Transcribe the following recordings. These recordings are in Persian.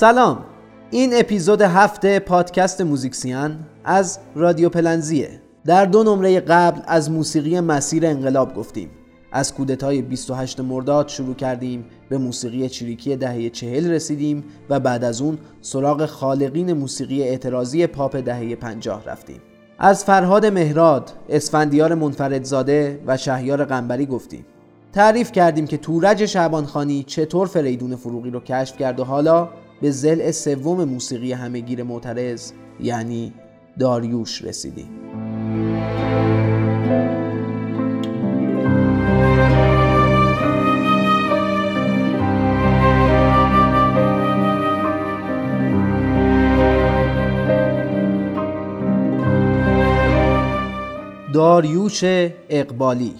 سلام. این اپیزود هفته پادکست موزیکسیان از رادیو پلنزیه. در دو نمره قبل از موسیقی مسیر انقلاب گفتیم. از کودتای 28 مرداد شروع کردیم به موسیقی چریکی دهه چهل رسیدیم و بعد از اون سراغ خالقین موسیقی اعتراضی پاپ دهه 50 رفتیم. از فرهاد مهراد، اسفندیار منفردزاده و شهیار قنبری گفتیم. تعریف کردیم که تورج شعبانخانی چطور فریدون فروغی رو کشف کرد و حالا به زل سوم موسیقی همهگیر معترض یعنی داریوش رسیدیم. داریوش اقبالی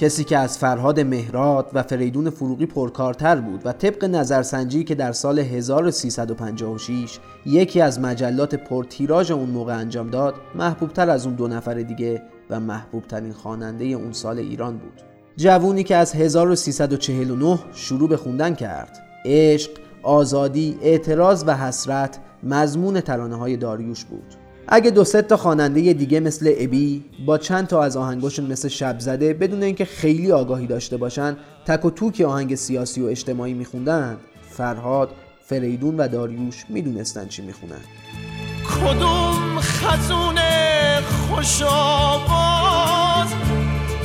کسی که از فرهاد مهراد و فریدون فروغی پرکارتر بود و طبق نظرسنجی که در سال 1356 یکی از مجلات پرتیراژ اون موقع انجام داد محبوبتر از اون دو نفر دیگه و محبوبترین خواننده اون سال ایران بود. جوونی که از 1349 شروع به خوندن کرد. عشق، آزادی، اعتراض و حسرت مضمون ترانه های داریوش بود. اگه دو تا خواننده دیگه مثل ابی با چند تا از آهنگاشون مثل شب زده بدون اینکه خیلی آگاهی داشته باشن تک و توک آهنگ سیاسی و اجتماعی میخوندن. فرهاد فریدون و داریوش می‌دونستن چی می‌خونن. کدوم خزون خوش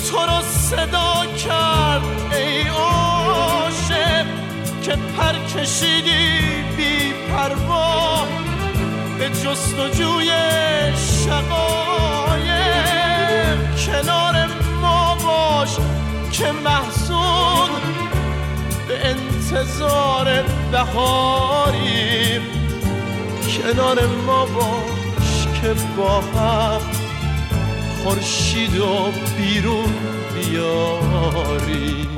تو رو صدا کرد ای عاشق که پر کشیدی؟ به جستجوی شقایق. کنار ما باش که محسون به انتظار بهاریم. کنار ما باش که با هم خورشید و بیرون بیاریم.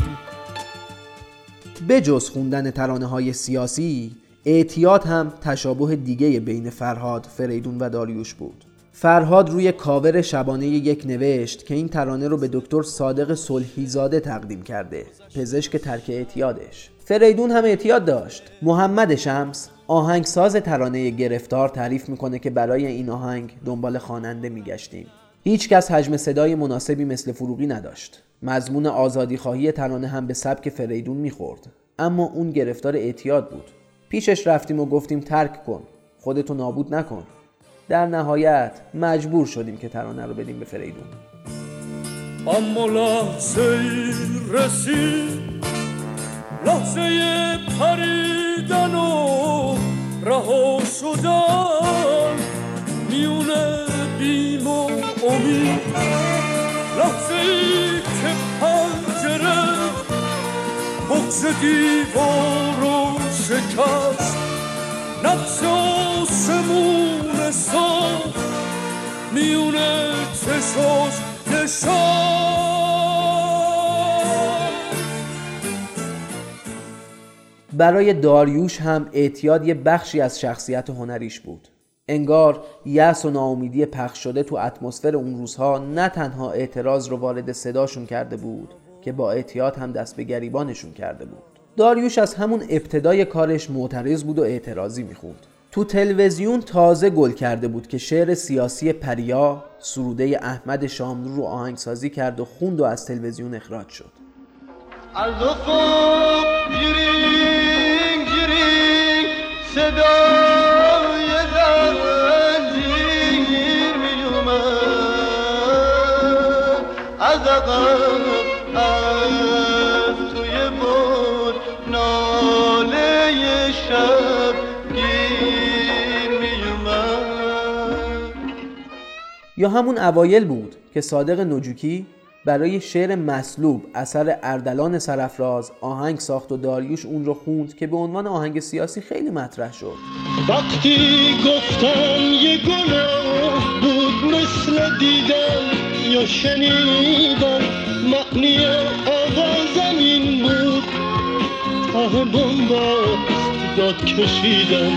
به جز خوندن ترانه های سیاسی اعتیاد هم تشابه دیگه بین فرهاد، فریدون و داریوش بود. فرهاد روی کاور شبانه یک نوشت که این ترانه رو به دکتر صادق صلحیزاده تقدیم کرده پزشک ترک اعتیادش. فریدون هم اعتیاد داشت. محمد شمس آهنگساز ترانه گرفتار تعریف می‌کنه که برای این آهنگ دنبال خواننده میگشتیم. هیچ کس حجم صدای مناسبی مثل فروغی نداشت. مضمون آزادی خواهی ترانه هم به سبک فریدون می‌خورد. اما اون گرفتار اعتیاد بود. پیشش رفتیم و گفتیم ترک کن. خودتو نابود نکن. در نهایت مجبور شدیم که ترانه رو بدیم به فریدون. اما لحظه رسید. لحظه پریدن و رها شدن. میونه بیم و امید. لحظه که پنجره بغز دیوار و شکست نقش آسمون ساخت میونه چشاش برای داریوش هم اعتیاد یه بخشی از شخصیت هنریش بود. انگار یأس و ناامیدی پخش شده تو اتمسفر اون روزها نه تنها اعتراض رو وارد صداشون کرده بود که با اعتیاد هم دست به گریبانشون کرده بود. داریوش از همون ابتدای کارش معترض بود و اعتراضی می‌خوند تو تلویزیون تازه گل کرده بود که شعر سیاسی پریا سروده احمد شاملو رو آهنگسازی کرد و خوند و از تلویزیون اخراج شد. از گیرین گیرین یا همون اوایل بود که صادق نجوکی برای شعر مسلوب اثر اردلان سرفراز آهنگ ساخت و داریوش اون رو خوند که به عنوان آهنگ سیاسی خیلی مطرح شد. وقتی گفتم یه گناه بود مثل دیدن یا شنیدن معنی آغازم این بود داد کشیدن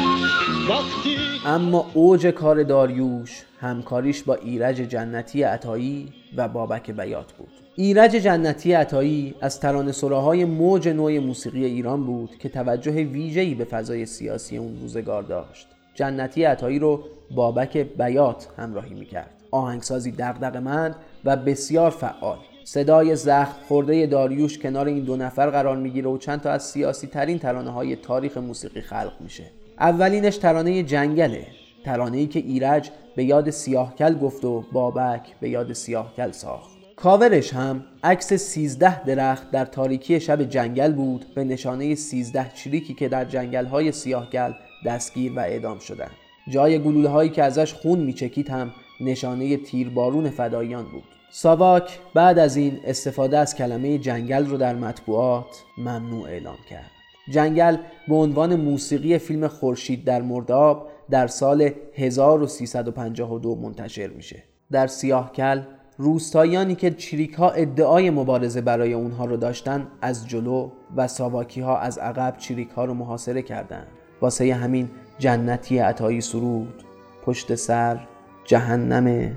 اما اوج کار داریوش همکاریش با ایرج جنتی عطایی و بابک بیات بود. ایرج جنتی عطایی از ترانه سراهای موج نوع موسیقی ایران بود که توجه ویژه‌ای به فضای سیاسی اون روزگار داشت. جنتی عطایی رو بابک بیات همراهی می‌کرد. آهنگسازی دغدغه‌مند و بسیار فعال. صدای زخم خورده داریوش کنار این دو نفر قرار می‌گیره و چند تا از سیاسی ترین ترانه های تاریخ موسیقی خلق میشه اولینش ترانه جنگله ترانه ای که ایرج به یاد سیاهکل گفت و بابک به یاد سیاهکل ساخت کاورش هم عکس 13 درخت در تاریکی شب جنگل بود به نشانه 13 چریکی که در جنگل های سیاهکل دستگیر و اعدام شدند. جای گلوله هایی که ازش خون میچکید هم نشانه تیربارون فداییان بود. ساواک بعد از این استفاده از کلمه جنگل رو در مطبوعات ممنوع اعلام کرد. جنگل به عنوان موسیقی فیلم خورشید در مرداب در سال 1352 منتشر میشه. در سیاهکل روستاییانی که چریک ها ادعای مبارزه برای اونها رو داشتن از جلو و ساواکی ها از عقب چریک ها رو محاصره کردند. واسه همین جنتی عطایی سرود پشت سر جهنم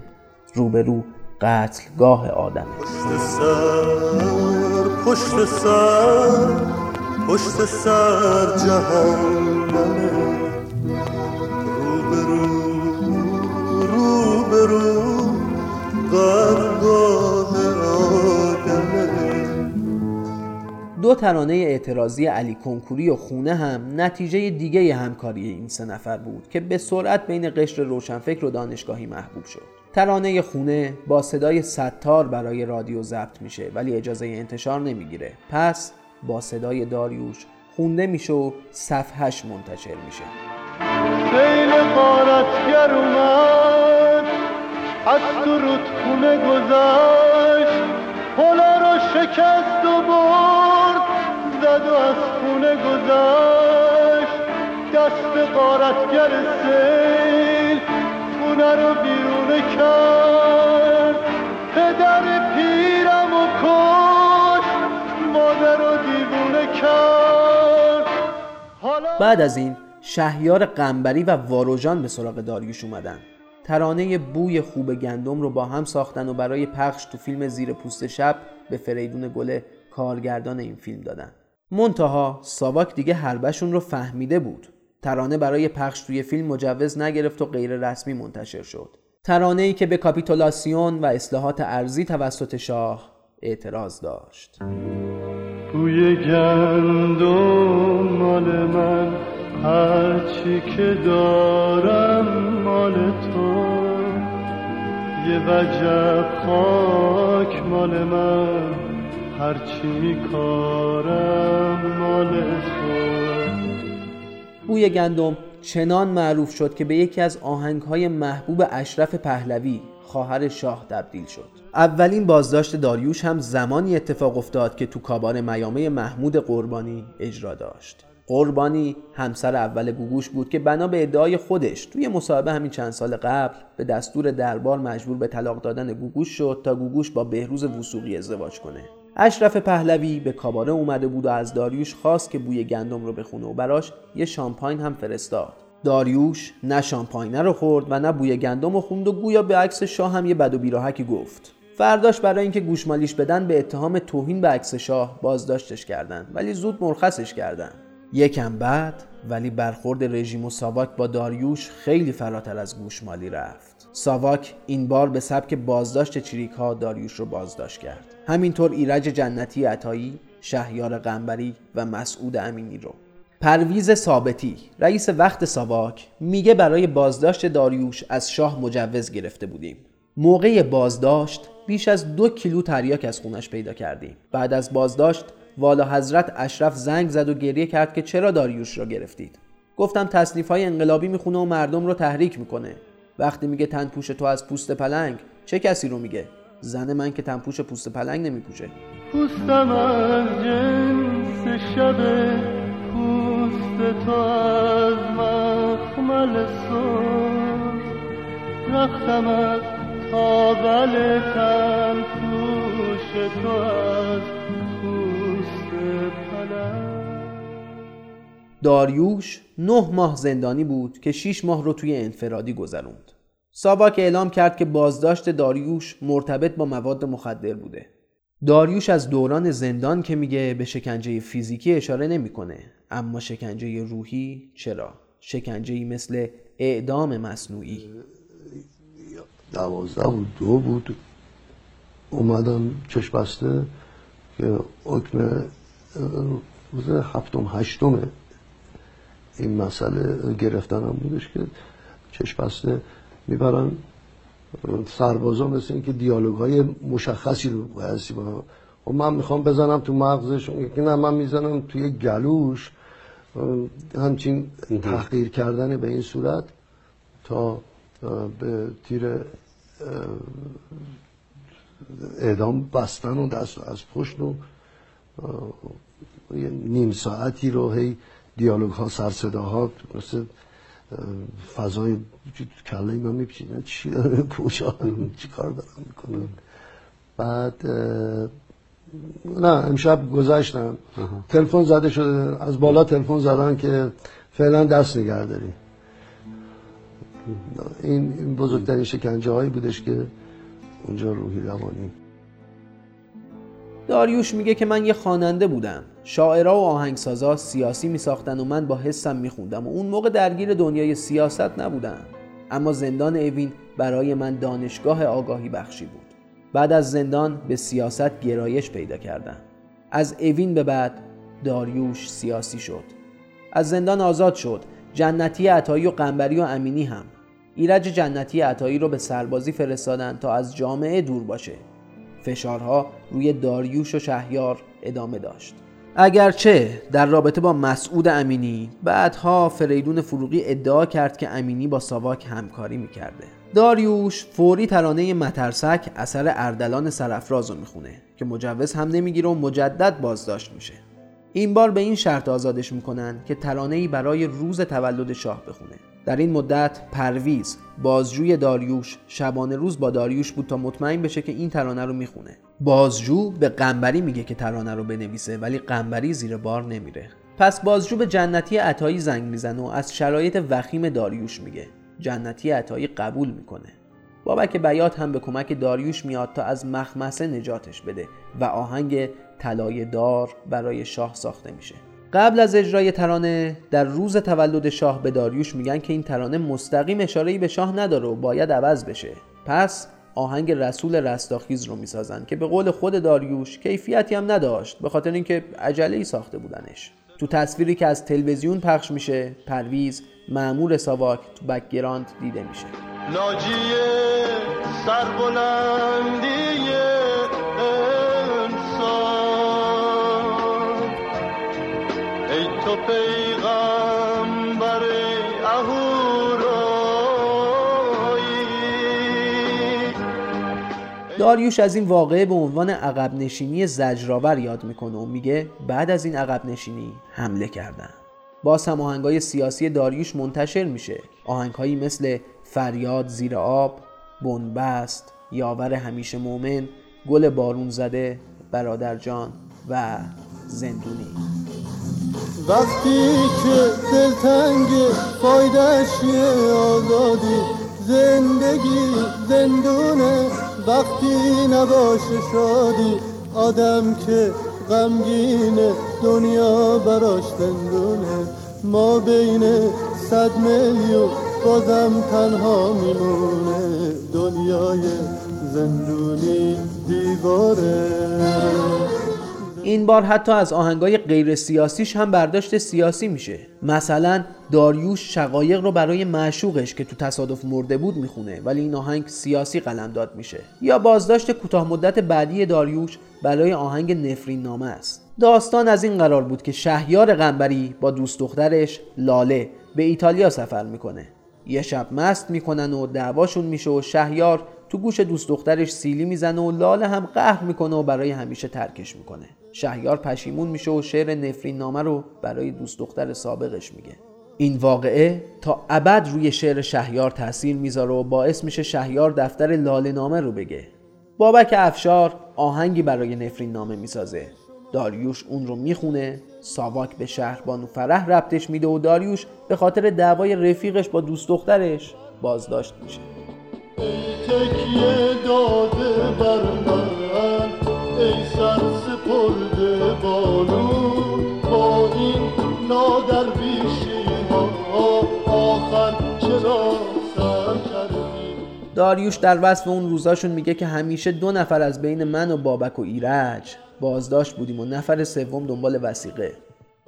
روبرو قتلگاه آدم. پشت سر پشت سر پشت سر جهنم. روبرو روبرو قتلگاه دو ترانه اعتراضی علی کنکوری و خونه هم نتیجه دیگه همکاری این سه نفر بود که به سرعت بین قشر روشنفکر و دانشگاهی محبوب شد. ترانه خونه با صدای ستار برای رادیو ضبط میشه ولی اجازه انتشار نمی‌گیره. پس با صدای داریوش خونده میشه و صفحش منتشر میشه. سیل غارتگر اومد از تو رودخونه گذشت. پلا رو شکست و برد زد و از خونه گذشت. دست غارتگر سیل خونه رو بیرون کرد. پدر پیرم و کش مادر رو دیوونه کرد. حالا بعد از این شهیار قنبری و واروژان به سراغ داریوش اومدن. ترانه بوی خوب گندم رو با هم ساختن و برای پخش تو فیلم زیر پوست شب به فریدون گله کارگردان این فیلم دادن. منتها ساواک دیگه حربشون رو فهمیده بود. ترانه برای پخش توی فیلم مجوز نگرفت و غیر رسمی منتشر شد. ترانه ای که به کاپیتولاسیون و اصلاحات ارزی توسط شاه اعتراض داشت. بوی گندم مال من هرچی که دارم مال تو. یه وجب خاک مال من هرچی میکارم مال تو. بوی گندم چنان معروف شد که به یکی از آهنگهای محبوب اشرف پهلوی خواهر شاه تبدیل شد. اولین بازداشت داریوش هم زمانی اتفاق افتاد که تو کابار میامه محمود قربانی اجرا داشت. قربانی همسر اول گوگوش بود که بنا به ادعای خودش توی مصاحبه همین چند سال قبل به دستور دربار مجبور به طلاق دادن گوگوش شد تا گوگوش با بهروز وسوقی ازدواج کنه. اشرف پهلوی به کاباره اومده بود و از داریوش خواست که بوی گندم رو بخونه و براش یه شامپاین هم فرستاد. داریوش نه شامپاینه رو خورد و نه بوی گندم رو خوند و گویا به عکس شاه هم یه بد و بیراهکی گفت. فرداش برای اینکه گوشمالیش بدن به اتهام توهین به عکس شاه بازداشتش کردند ولی زود مرخصش کردند یکم بعد ولی برخورد رژیم و ساواک با داریوش خیلی فراتر از گوشمالی رفت. ساواک این بار به سبک بازداشت چریک ها داریوش رو بازداشت کرد. همینطور ایرج جنتی عطایی شهیار قنبری و مسعود امینی رو. پرویز ثابتی رئیس وقت ساواک میگه برای بازداشت داریوش از شاه مجوز گرفته بودیم. موقع بازداشت بیش از دو کیلو تریاک از خونش پیدا کردیم. بعد از بازداشت والا حضرت اشرف زنگ زد و گریه کرد که چرا داریوش را گرفتید؟ گفتم تصنیف های انقلابی می‌خونه و مردم رو تحریک می‌کنه. وقتی میگه تنپوش تو از پوست پلنگ چه کسی رو میگه؟ زن من که تنپوش پوست پلنگ نمیپوشه. پوستم از جنس شب پوست تو از مخمل سرخ رختم از تابل تن پوش تو از داریوش نه ماه زندانی بود که 6 ماه رو توی انفرادی گذروند. ساواک اعلام کرد که بازداشت داریوش مرتبط با مواد مخدر بوده. داریوش از دوران زندان که میگه به شکنجه فیزیکی اشاره نمی‌کنه اما شکنجه روحی چرا؟ شکنجه مثل اعدام مصنوعی. دوازده بود دو بود. اومدم چشم بسته که حکم روز هفتم هشتم این مسئله گرفتنم بودش که چشم بسته می‌برن. سربازا مثل اینکه دیالوگ های مشخصی رو بایستی با و خب من می‌خوام بزنم تو مغزش یکی نه من می‌زنم توی گلوش. همچین تحقیر کردن به این صورت تا به تیر اعدام بستن و دست از پشت و نیم ساعتی رو هی دیالوگ ها سر ها مثل فضای کله من میپیچیدن. چی داره؟ کجا؟ چی کار دارم می‌کنن؟ بعد نه امشب گذشتم. تلفن زده شده. از بالا تلفن زدن که فعلا دست نگه داری. این بزرگترین شکنجه هایی بودش که اونجا روحی روانی داریوش میگه که من یه خواننده بودم. شاعرها و آهنگسازا سیاسی میساختن و من با حسم میخوندم و اون موقع درگیر دنیای سیاست نبودم. اما زندان اوین برای من دانشگاه آگاهی بخشی بود. بعد از زندان به سیاست گرایش پیدا کردم. از اوین به بعد داریوش سیاسی شد. از زندان آزاد شد. جنتی عطایی و قنبری و امینی هم. ایرج جنتی عطایی رو به سربازی فرستادن تا از جامعه دور باشه. فشارها روی داریوش و شهیار ادامه داشت. اگرچه در رابطه با مسعود امینی بعدها فریدون فروغی ادعا کرد که امینی با ساواک همکاری می‌کرده. داریوش فوری ترانه مترسک اثر اردلان سرفراز رو می‌خونه که مجوز هم نمی‌گیره و مجدد بازداشت میشه. این بار به این شرط آزادش می‌کنن که ترانه ای برای روز تولد شاه بخونه. در این مدت پرویز بازجوی داریوش شبانه روز با داریوش بود تا مطمئن بشه که این ترانه رو می‌خونه. بازجو به قنبری میگه که ترانه رو بنویسه ولی قنبری زیر بار نمیره. پس بازجو به جنتی عطایی زنگ می‌زنه و از شرایط وخیم داریوش میگه. جنتی عطایی قبول می‌کنه. بابک بیات هم به کمک داریوش میاد تا از مخمسه نجاتش بده و آهنگ طلای دار برای شاه ساخته میشه. قبل از اجرای ترانه در روز تولد شاه به داریوش میگن که این ترانه مستقیم اشاره‌ای به شاه نداره و باید عوض بشه. پس آهنگ رسول رستاخیز رو می‌سازن که به قول خود داریوش کیفیتی هم نداشت به خاطر اینکه عجله ای ساخته بودنش. تو تصویری که از تلویزیون پخش میشه پرویز مامور ساواک تو background دیده میشه. ناجی سربلندی داریوش از این واقعه به عنوان عقب نشینی زجرآور یاد می‌کنه و میگه بعد از این عقب نشینی حمله کردن باز هم آهنگای سیاسی داریوش منتشر میشه. آهنگهایی مثل فریاد زیر آب بنبست یاور همیشه مومن گل بارون زده برادر جان و زندونی. وقتی که دلتنگ فایدش آزادی زندگی زندونه وقتی نباشه شادی آدم که غمگین دنیا براش زندونه. ما بین صد میلیون بازم تنها میمونه. دنیای زندونی دیواره. این بار حتی از آهنگای غیر سیاسیش هم برداشت سیاسی میشه. مثلا داریوش شقایق رو برای معشوقش که تو تصادف مرده بود می‌خونه ولی این آهنگ سیاسی قلمداد میشه. یا بازداشت کوتاه مدت بعدی داریوش برای آهنگ نفرین نامه است. داستان از این قرار بود که شهیار قنبری با دوست دخترش لاله به ایتالیا سفر می‌کنه. یه شب مست می‌کنن و دعواشون میشه و شهیار تو گوش دوست دخترش سیلی می‌زنه و لاله هم قهر می‌کنه و برای همیشه ترکش می‌کنه. شهیار پشیمون میشه و شعر نفرین نامه رو برای دوست دختر سابقش میگه. این واقعه تا ابد روی شعر شهیار تاثیر می‌ذاره و باعث میشه شهیار دفتر لاله نامه رو بگه. بابک افشار آهنگی برای نفرین نامه می‌سازه. داریوش اون رو می‌خونه ساواک به شهر بانو فرح ربطش میده و داریوش به خاطر دعوای رفیقش با دوست دخترش بازداشت میشه. ای سر سپرده با این نادر آخر چرا داریوش در وصف اون روزاشون میگه که همیشه دو نفر از بین من و بابک و ایرج بازداشت بودیم و نفر سوم دنبال وسیقه.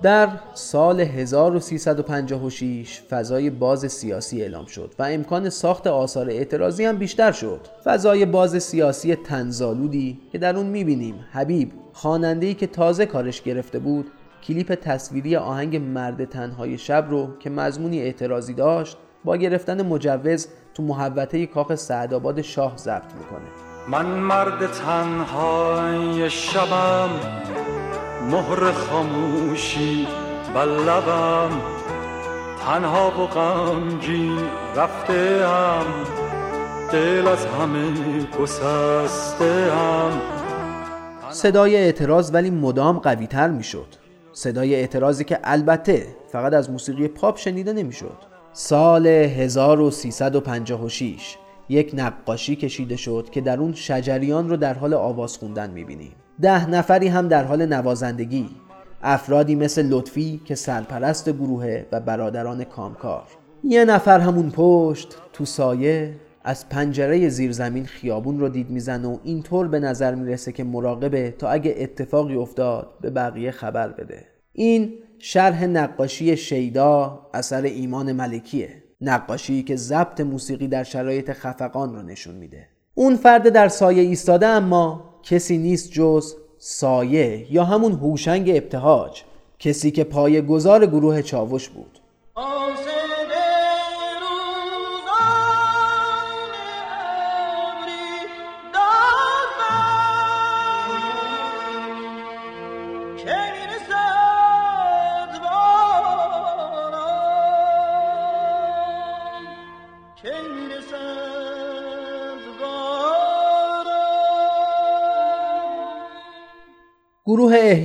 در سال 1356 فضای باز سیاسی اعلام شد و امکان ساخت آثار اعتراضی هم بیشتر شد. فضای باز سیاسی تنزالودی که در اون می‌بینیم حبیب خواننده‌ای که تازه کارش گرفته بود کلیپ تصویری آهنگ مرد تنهای شب رو که مضمونی اعتراضی داشت با گرفتن مجوز تو محوطه کاخ سعدآباد شاه ضبط می‌کنه. من مرد تنهای شبم مهر خاموشی بر لبم تنها و غمگین رفته هم دل از همه گسسته هم صدای اعتراض ولی مدام قوی تر می شد. صدای اعتراضی که البته فقط از موسیقی پاپ شنیده نمی شد. سال 1356 یک نقاشی کشیده شد که در اون شجریان رو در حال آواز خوندن می بینیم. ده نفری هم در حال نوازندگی افرادی مثل لطفی که سرپرست گروهه و برادران کامکار. یه نفر همون پشت تو سایه از پنجره زیرزمین خیابون رو دید می‌زنه و اینطور به نظر می‌رسه که مراقبه تا اگه اتفاقی افتاد به بقیه خبر بده. این شرح نقاشی شیدا اثر ایمان ملکیه نقاشی که ضبط موسیقی در شرایط خفقان رو نشون میده. اون فرد در سایه ایستاده اما کسی نیست جز سایه یا همون هوشنگ ابتهاج کسی که پای گذار گروه چاوش بود.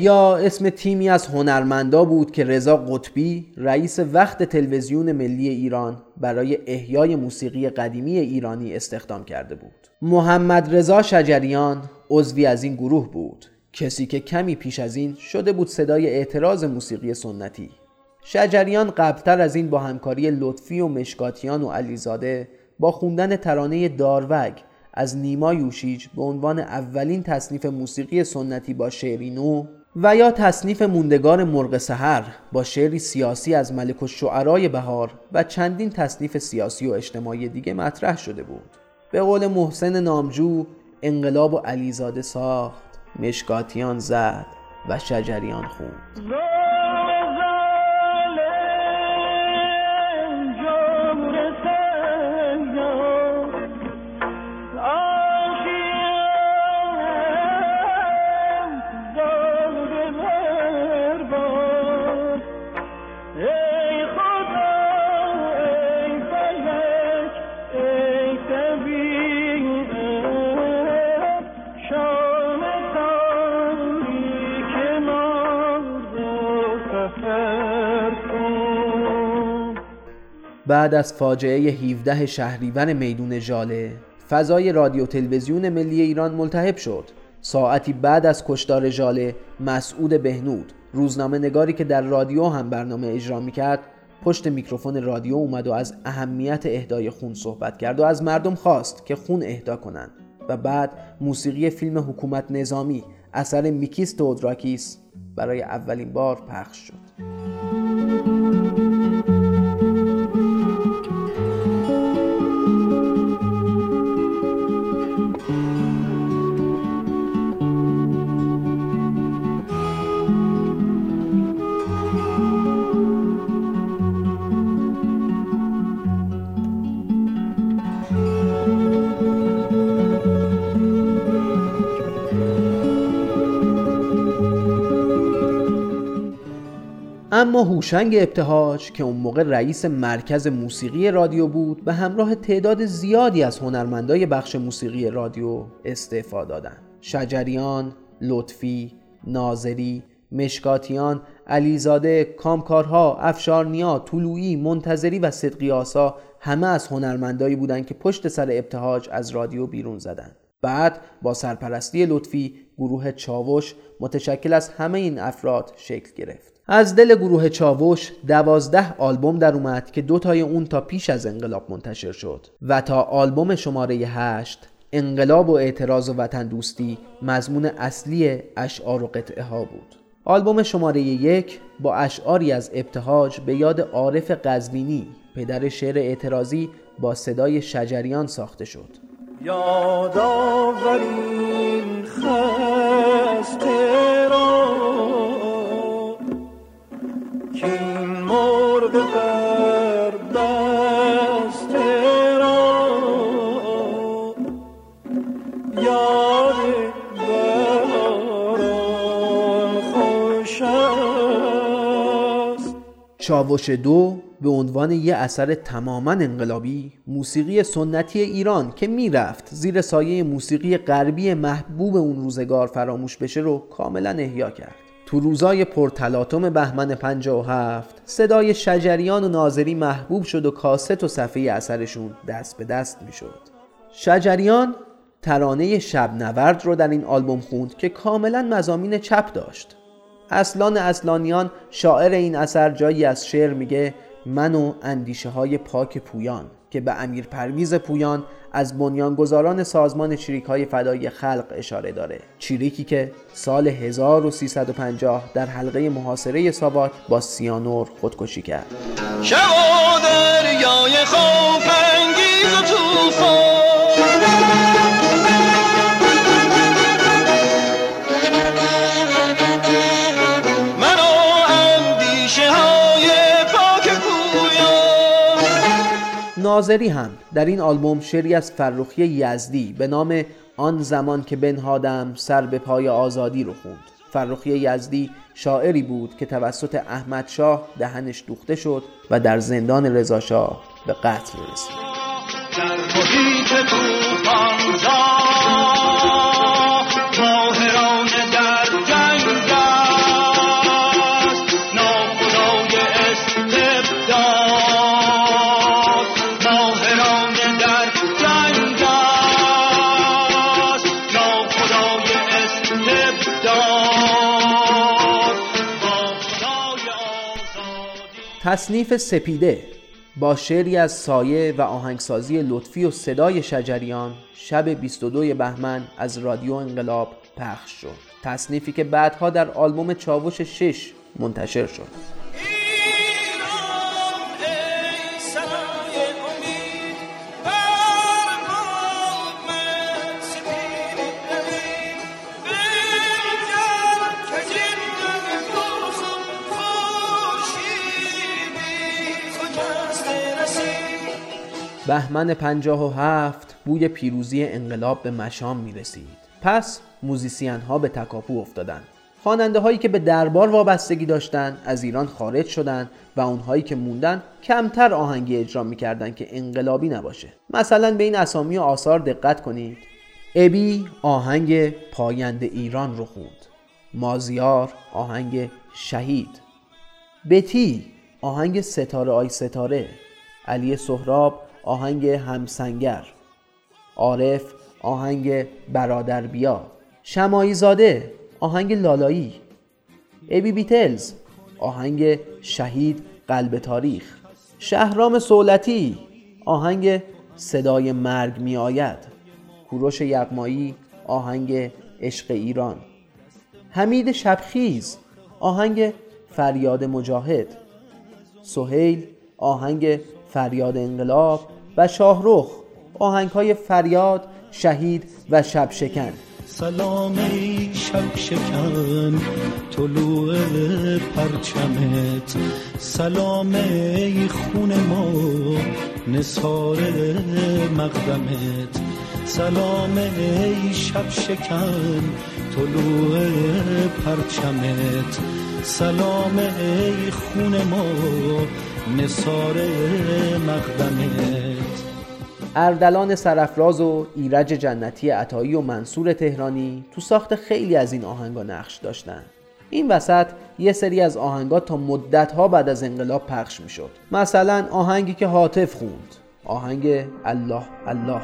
احیا اسم تیمی از هنرمندا بود که رضا قطبی رئیس وقت تلویزیون ملی ایران برای احیای موسیقی قدیمی ایرانی استخدام کرده بود. محمد رضا شجریان عضوی از این گروه بود. کسی که کمی پیش از این شده بود صدای اعتراض موسیقی سنتی. شجریان قبلتر از این با همکاری لطفی و مشکاتیان و علیزاده با خوندن ترانه داروگ از نیما یوشیج به عنوان اولین تصنیف موسیقی سنتی با شعری نو و یا تصنیف موندگار مرغ سحر با شعری سیاسی از ملک الشعرای بهار و چندین تصنیف سیاسی و اجتماعی دیگه مطرح شده بود. به قول محسن نامجو انقلاب و علیزاده ساخت مشکاتیان زد و شجریان خوند بعد از فاجعه 17 شهریور میدون ژاله فضای رادیو تلویزیون ملی ایران ملتهب شد. ساعتی بعد از کشتار ژاله مسعود بهنود روزنامه نگاری که در رادیو هم برنامه اجرا می‌کرد پشت میکروفون رادیو اومد و از اهمیت اهدای خون صحبت کرد و از مردم خواست که خون اهدا کنند. و بعد موسیقی فیلم حکومت نظامی اثر میکیس تودراکیس برای اولین بار پخش شد. اما هوشنگ ابتهاج که اون موقع رئیس مرکز موسیقی رادیو بود به همراه تعداد زیادی از هنرمندای بخش موسیقی رادیو استعفا دادن شجریان، لطفی، ناظری، مشکاتیان، علیزاده، کامکارها، افشارنیا، طلویی، منتظری و صدقی آسا همه از هنرمندایی بودند که پشت سر ابتهاج از رادیو بیرون زدند. بعد با سرپرستی لطفی گروه چاوش متشکل از همه این افراد شکل گرفت. از دل گروه چاوش دوازده آلبوم در اومد که دوتای اون تا پیش از انقلاب منتشر شد و تا آلبوم شماره هشت انقلاب و اعتراض و وطن دوستی مضمون اصلی اشعار و قطعه ها بود. آلبوم شماره یک با اشعاری از ابتهاج به یاد عارف قزوینی پدر شعر اعتراضی با صدای شجریان ساخته شد. یادآورین خسته چاوش دو به عنوان یه اثر تماما انقلابی موسیقی سنتی ایران که می‌رفت زیر سایه موسیقی غربی محبوب اون روزگار فراموش بشه رو کاملا احیا کرد. تو روزای پرتلاطم بهمن 57 صدای شجریان و ناظری محبوب شد و کاست و صفحه اثرشون دست به دست می‌شد. شجریان ترانه شب نورد رو در این آلبوم خوند که کاملا مزامین چپ داشت. اصلان اصلانیان شاعر این اثر جایی از شعر میگه من و اندیشه های پاک پویان که به امیر پرویز پویان از بنیانگذاران سازمان چریک های فدایی خلق اشاره داره. چریکی که سال 1350 در حلقه محاصره ساواک با سیانور خودکشی کرد. شب و دریای خوف انگیز و توفان ناظری هم در این آلبوم شعری از فرخی یزدی به نام آن زمان که بنهادم سر به پای آزادی رو خوند. فرخی یزدی شاعری بود که توسط احمد شاه دهنش دوخته شد و در زندان رضاشاه به قتل رسید. تصنیف سپیده با شعری از سایه و آهنگسازی لطفی و صدای شجریان شب 22 بهمن از رادیو انقلاب پخش شد. تصنیفی که بعدها در آلبوم چاوش 6 منتشر شد. بهمن 57 بوی پیروزی انقلاب به مشام می رسید. پس موزیسین ها به تکاپو افتادند. خواننده هایی که به دربار وابستگی داشتند از ایران خارج شدند و اونهایی که موندن کمتر آهنگی اجرا می‌کردند که انقلابی نباشه. مثلا به این اسامی و آثار دقت کنید. ابی آهنگ پاینده ایران رو خوند. مازیار آهنگ شهید. بتی آهنگ ستاره آی ستاره علی سهراب آهنگ همسنگر عارف آهنگ برادر بیا شمایی زاده آهنگ لالایی ابی بیتلز آهنگ شهید قلب تاریخ شهرام سولتی آهنگ صدای مرگ می آید کوروش یغمایی آهنگ عشق ایران حمید شبخیز آهنگ فریاد مجاهد سهیل آهنگ فریاد انقلاب و شاهرخ آهنگ های فریاد شهید و شب شکن سلام شب شکن طلوع پرچمت. سلام خون ما نثار مقدمت. سلام شب شکن طلوع پرچمت. سلام ای خون ما نثار مقدمت اردلان سرفراز و ایرج جنتی عطایی و منصور تهرانی تو ساخت خیلی از این آهنگا نقش داشتن. این وسط یه سری از آهنگات تا مدتها بعد از انقلاب پخش می‌شد. مثلا آهنگی که حاطف خوند. آهنگ الله الله.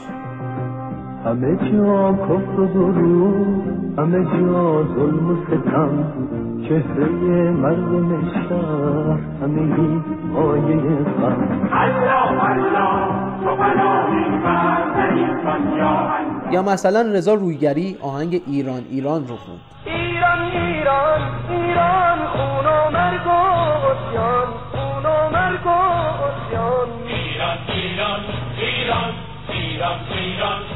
همه جا کفر و درود همه جا ظلم و ستم چهره مردم شهر همه مایه غم یا مثلا رضا رویگری آهنگ ایران ایران رو خوند. ایران ایران ایران خون و مرگ و عصیان خون و مرگ و عصیان. ایران ایران ایران ایران ایران.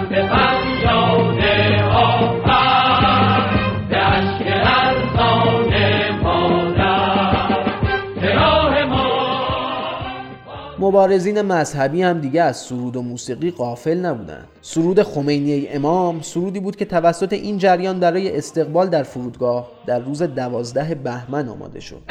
مبارزین مذهبی هم دیگه از سرود و موسیقی غافل نبودند. سرود خمینی امام سرودی بود که توسط این جریان برای استقبال در فرودگاه در روز دوازده بهمن آماده شد.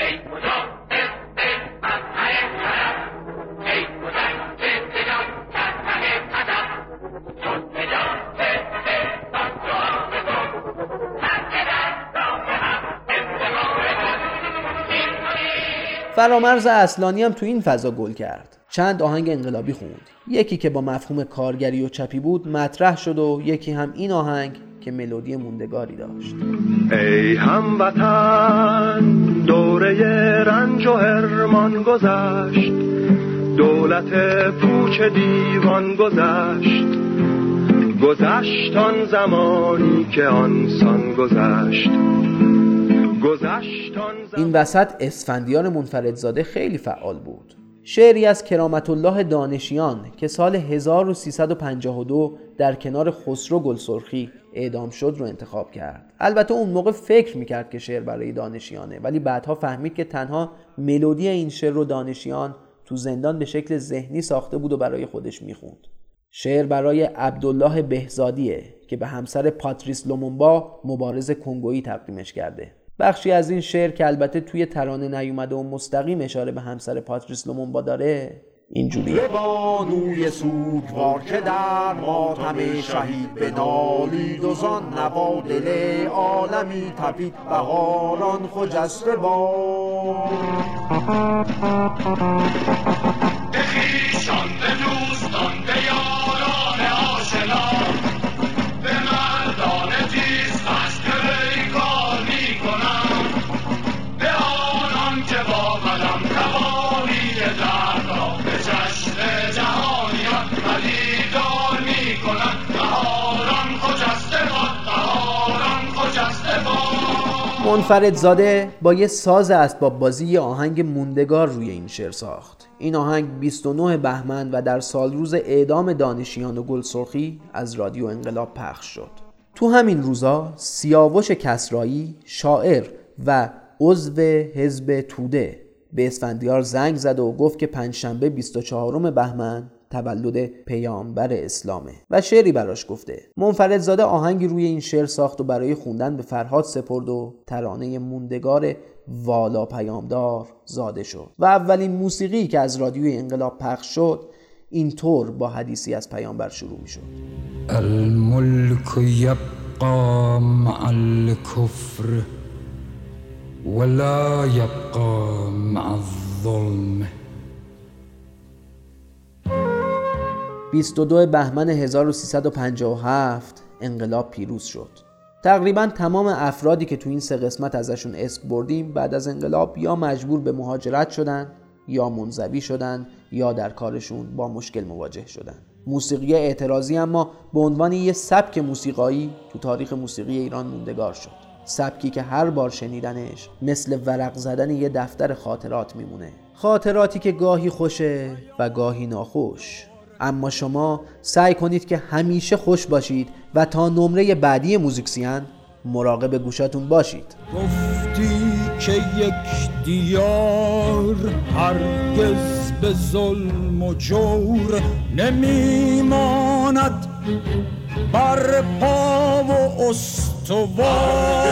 فرامرز اصلانی هم تو این فضا گل کرد. چند آهنگ انقلابی خوند. یکی که با مفهوم کارگری و چپی بود مطرح شد و یکی هم این آهنگ که ملودی موندگاری داشت. ای هموطن دوره رنج و هرمان گذشت. دولت پوچ دیوان گذشت. گذشت آن زمانی که آنسان گذشت. گذشت آن زمانی این وسط اسفندیار منفردزاده خیلی فعال بود. شعری از کرامت الله دانشیان که سال 1352 در کنار خسرو گلسرخی اعدام شد رو انتخاب کرد. البته اون موقع فکر می‌کرد که شعر برای دانشیانه ولی بعدها فهمید که تنها ملودی این شعر رو دانشیان تو زندان به شکل ذهنی ساخته بود و برای خودش می‌خوند. شعر برای عبدالله بهزادیه که به همسر پاتریس لومونبا مبارز کنگویی تقدیمش کرده. بخشی از این شعر که البته توی ترانه نیومده و مستقیم اشاره به همسر پاتریس لومونبا داره اینجوریه. بانوی سوگوار که در ماتم شهید بنالید و زان نوا دل عالمی تپید بهاران خجسته باد. منفرد زاده با یه ساز اسباب بازی یه آهنگ موندگار روی این شعر ساخت. این آهنگ 29 بهمن و در سال روز اعدام دانشیان و گلسرخی از رادیو انقلاب پخش شد. تو همین روزا سیاوش کسرایی شاعر و عضو حزب توده به اسفندیار زنگ زد و گفت که پنجشنبه 24 بهمن تولد پیامبر اسلامه. و شعری براش گفته منفرد زاده آهنگی روی این شعر ساخت و برای خوندن به فرهاد سپرد و ترانه موندگار والا پیامدار زاده شد. و اولین موسیقی که از رادیوی انقلاب پخش شد اینطور با حدیثی از پیامبر شروع می شد الملك يبقى مع الكفر ولا يبقى مع الظلم. 22 بهمن 1357 انقلاب پیروز شد. تقریبا تمام افرادی که تو این سه قسمت ازشون اسم بردیم بعد از انقلاب یا مجبور به مهاجرت شدن یا منزوی شدن یا در کارشون با مشکل مواجه شدن. موسیقی اعتراضی اما به عنوان یه سبک موسیقایی تو تاریخ موسیقی ایران موندگار شد. سبکی که هر بار شنیدنش مثل ورق زدن یه دفتر خاطرات میمونه. خاطراتی که گاهی خوشه و گاهی ناخوش. اما شما سعی کنید که همیشه خوش باشید و تا نمره بعدی موزیکسیان مراقب گوشاتون باشید. گفتی که یک دیار هرگز به ظلم و جور نمیماند. بر پا و استوار.